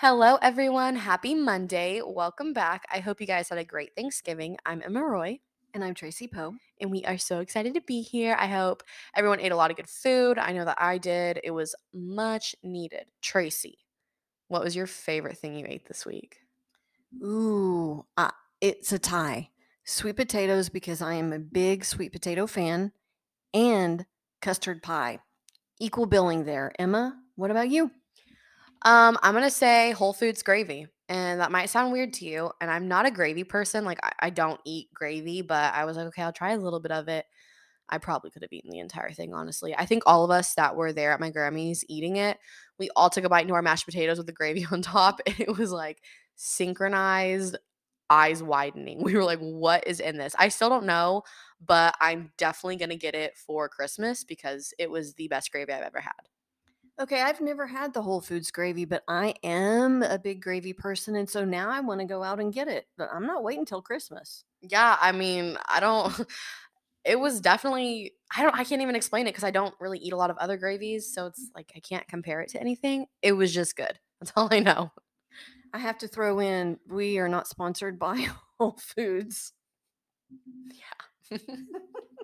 Hello, everyone. Happy Monday. Welcome back. I hope you guys had a great Thanksgiving. I'm Emma Roy, And I'm Tracy Poe. and we are so excited to be here. I hope everyone ate a lot of good food. I know that I did. It was much needed. Tracy, what was your favorite thing you ate this week? Ooh, uh, it's a tie. Sweet potatoes because I am a big sweet potato fan, and custard pie. Equal billing there. Emma, what about you? Um, I'm gonna say Whole Foods gravy, and that might sound weird to you. And I'm not a gravy person. Like I, I don't eat gravy, but I was like, okay, I'll try a little bit of it. I probably could have eaten the entire thing, honestly. I think all of us that were there at my Grammys eating it, we all took a bite into our mashed potatoes with the gravy on top, and it was like synchronized, eyes widening. We were like, what is in this? I still don't know, but I'm definitely gonna get it for Christmas because it was the best gravy I've ever had. Okay, I've never had the Whole Foods gravy, but I am a big gravy person, and so now I want to go out and get it. But I'm not waiting till Christmas. Yeah, I mean, I don't it was definitely I don't I can't even explain it because I don't really eat a lot of other gravies, so it's like I can't compare it to anything. It was just good. That's all I know. I have to throw in we are not sponsored by Whole Foods. Yeah.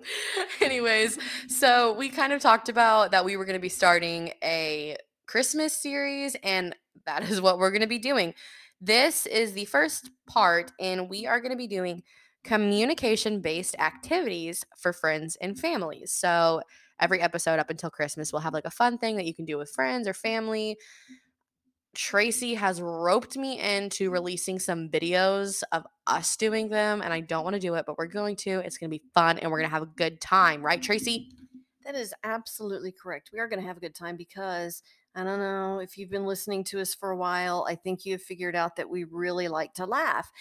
Anyways, so we kind of talked about that we were going to be starting a Christmas series, and that is what we're going to be doing. This is the first part, and we are going to be doing communication based activities for friends and families. So every episode up until Christmas, we'll have like a fun thing that you can do with friends or family. Tracy has roped me into mm. releasing some videos of us doing them, and I don't want to do it, but we're going to. It's going to be fun and we're going to mm. have a good time, right, Tracy? That is absolutely correct. We are going to have a good time because I don't know if you've been listening to us for a while. I think you have figured out that we really like to laugh.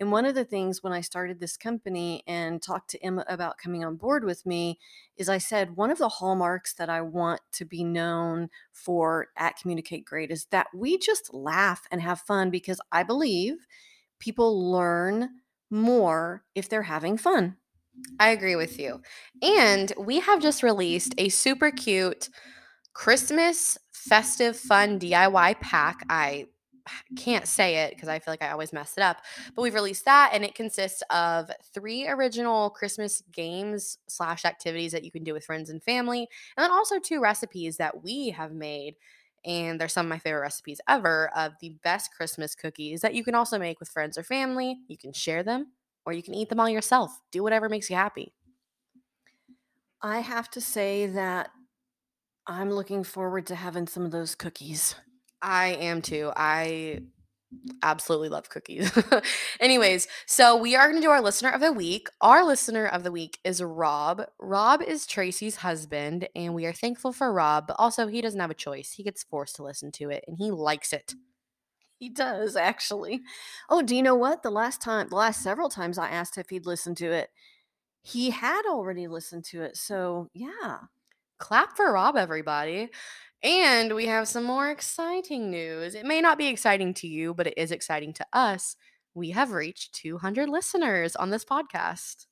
And one of the things when I started this company and talked to Emma about coming on board with me is I said one of the hallmarks that I want to be known for at Communicate Great is that we just laugh and have fun because I believe people learn more if they're having fun. I agree with you. And we have just released a super cute Christmas festive fun DIY pack. I can't say it because I feel like I always mess it up. But we've released that, and it consists of three original Christmas games slash activities that you can do with friends and family, and then also two recipes that we have made. And they're some of my favorite recipes ever of the best Christmas cookies that you can also make with friends or family. You can share them, or you can eat them all yourself. Do whatever makes you happy. I have to say that I'm looking forward to having some of those cookies. I am too. I absolutely love cookies. Anyways, so we are going to do our listener of the week. Our listener of the week is Rob. Rob is Tracy's husband, and we are thankful for Rob, but also he doesn't have a choice. He gets forced to listen to it, and he likes it. He does actually. Oh, do you know what? The last time, the last several times I asked if he'd listened to it, he had already listened to it. So, yeah. Clap for Rob, everybody. And we have some more exciting news. It may not be exciting to you, but it is exciting to us. We have reached 200 listeners on this podcast.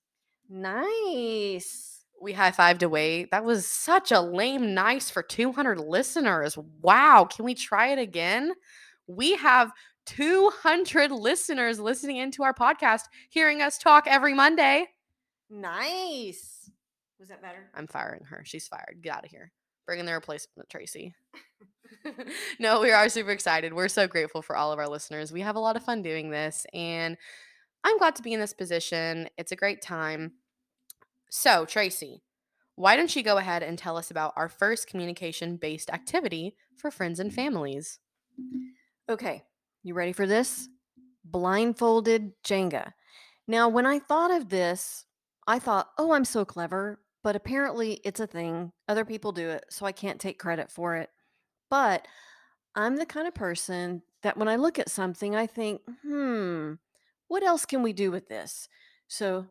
Nice. We high fived away. That was such a lame nice for 200 listeners. Wow. Can we try it again? We have 200 listeners listening into our podcast, hearing us talk every Monday. Nice. Was that better? I'm firing her. She's fired. Get out of here. Bring in the replacement, Tracy. no, we are super excited. We're so grateful for all of our listeners. We have a lot of fun doing this, and I'm glad to be in this position. It's a great time. So, Tracy, why don't you go ahead and tell us about our first communication based activity for friends and families? Okay, you ready for this? Blindfolded Jenga. Now, when I thought of this, I thought, oh, I'm so clever, but apparently it's a thing. Other people do it, so I can't take credit for it. But I'm the kind of person that when I look at something, I think, hmm, what else can we do with this? So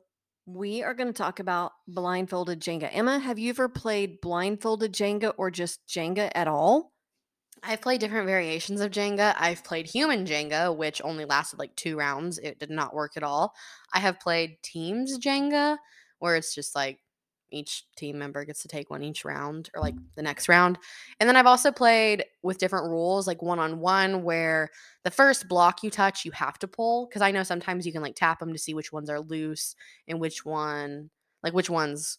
we are going to talk about blindfolded Jenga. Emma, have you ever played blindfolded Jenga or just Jenga at all? I've played different variations of Jenga. I've played human Jenga, which only lasted like two rounds. It did not work at all. I have played teams Jenga, where it's just like each team member gets to take one each round or like the next round. And then I've also played with different rules, like one on one, where the first block you touch, you have to pull. Cause I know sometimes you can like tap them to see which ones are loose and which one, like which ones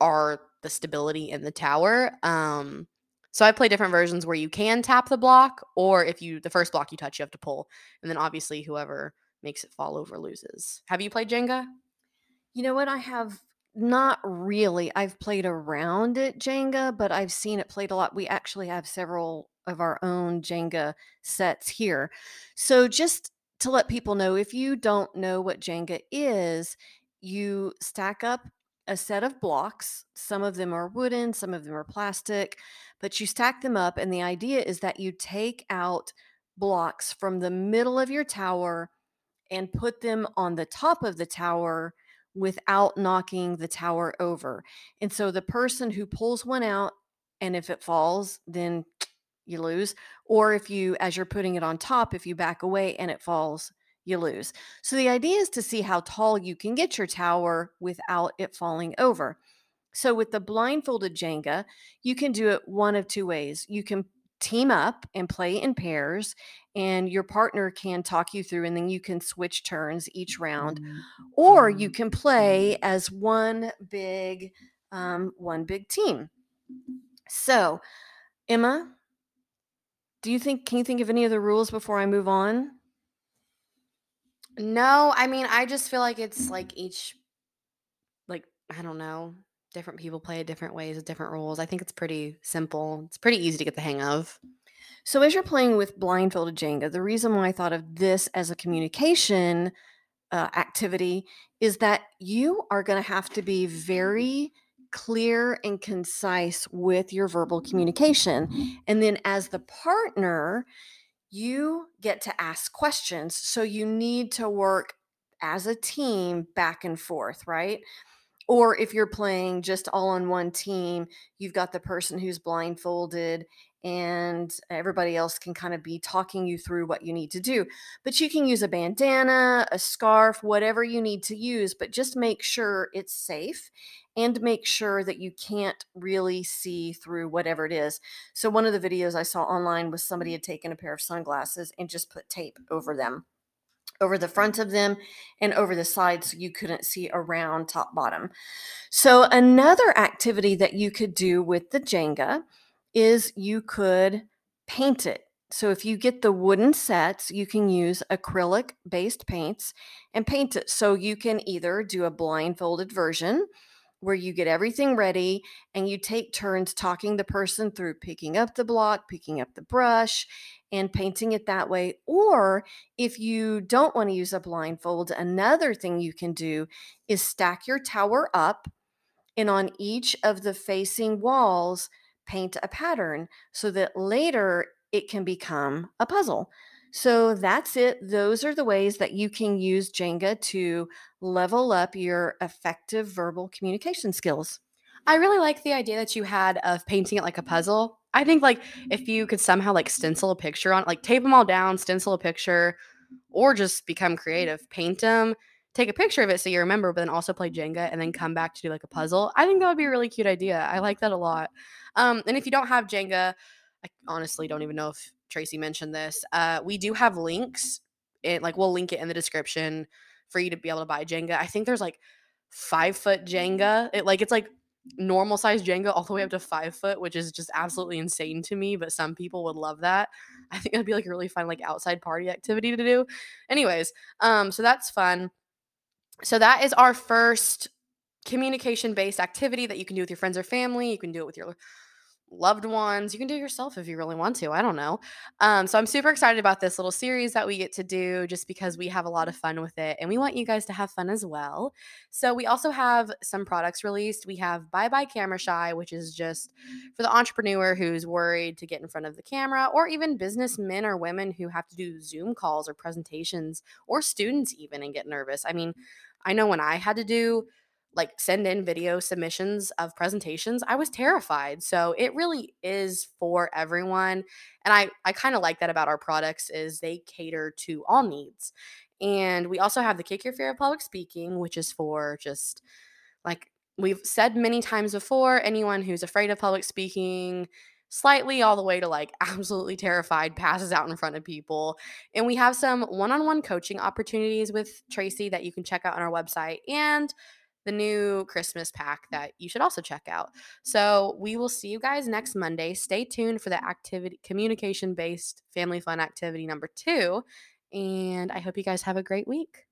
are the stability in the tower. Um, so I play different versions where you can tap the block, or if you the first block you touch, you have to pull. And then obviously whoever makes it fall over loses. Have you played Jenga? You know what? I have not really. I've played around at Jenga, but I've seen it played a lot. We actually have several of our own Jenga sets here. So just to let people know, if you don't know what Jenga is, you stack up a set of blocks. Some of them are wooden, some of them are plastic, but you stack them up. And the idea is that you take out blocks from the middle of your tower and put them on the top of the tower without knocking the tower over. And so the person who pulls one out, and if it falls, then you lose. Or if you, as you're putting it on top, if you back away and it falls, you lose. So the idea is to see how tall you can get your tower without it falling over. So with the blindfolded Jenga, you can do it one of two ways. You can team up and play in pairs and your partner can talk you through and then you can switch turns each round mm-hmm. or you mm-hmm. can play mm-hmm. as one big um, one big team so emma do you think can you think of any of the rules before i move on no i mean i just feel like it's like each like i don't know different people play it different ways with different rules. I think it's pretty simple. It's pretty easy to get the hang of. So, as you're playing with blindfolded Jenga, the reason why I thought of this as a communication uh, activity is that you are going to have to be very clear and concise with your verbal communication. And then, as the partner, you get to ask questions. So, you need to work as a team back and forth, right? Or if you're playing just all on one team, you've got the person who's blindfolded and everybody else can kind of be talking you through what you need to do. But you can use a bandana, a scarf, whatever you need to use, but just make sure it's safe and make sure that you can't really see through whatever it is. So, one of the videos I saw online was somebody had taken a pair of sunglasses and just put tape over them over the front of them and over the sides so you couldn't see around top bottom. So another activity that you could do with the Jenga is you could paint it. So if you get the wooden sets, you can use acrylic based paints and paint it. So you can either do a blindfolded version where you get everything ready and you take turns talking the person through picking up the block, picking up the brush, and painting it that way. Or if you don't want to use a blindfold, another thing you can do is stack your tower up and on each of the facing walls, paint a pattern so that later it can become a puzzle. So that's it. Those are the ways that you can use Jenga to level up your effective verbal communication skills. I really like the idea that you had of painting it like a puzzle. I think like if you could somehow like stencil a picture on like tape them all down, stencil a picture, or just become creative, paint them, take a picture of it so you remember, but then also play Jenga and then come back to do like a puzzle. I think that would be a really cute idea. I like that a lot. Um, and if you don't have Jenga, I honestly don't even know if Tracy mentioned this. Uh, we do have links. It like we'll link it in the description for you to be able to buy Jenga. I think there's like five foot Jenga. It like it's like normal size Jenga all the way up to five foot, which is just absolutely insane to me. But some people would love that. I think that'd be like a really fun like outside party activity to do. Anyways, um, so that's fun. So that is our first communication based activity that you can do with your friends or family. You can do it with your loved ones. You can do it yourself if you really want to. I don't know. Um, so I'm super excited about this little series that we get to do just because we have a lot of fun with it and we want you guys to have fun as well. So we also have some products released. We have Bye Bye Camera Shy, which is just for the entrepreneur who's worried to get in front of the camera, or even businessmen or women who have to do Zoom calls or presentations, or students even and get nervous. I mean, I know when I had to do like send in video submissions of presentations i was terrified so it really is for everyone and i i kind of like that about our products is they cater to all needs and we also have the kick your fear of public speaking which is for just like we've said many times before anyone who's afraid of public speaking, slightly all the way to like absolutely terrified, passes out in front of people. And we have some one on one coaching opportunities with Tracy that you can check out on our website and the new Christmas pack that you should also check out. So we will see you guys next Monday. Stay tuned for the activity communication based family fun activity number two. And I hope you guys have a great week.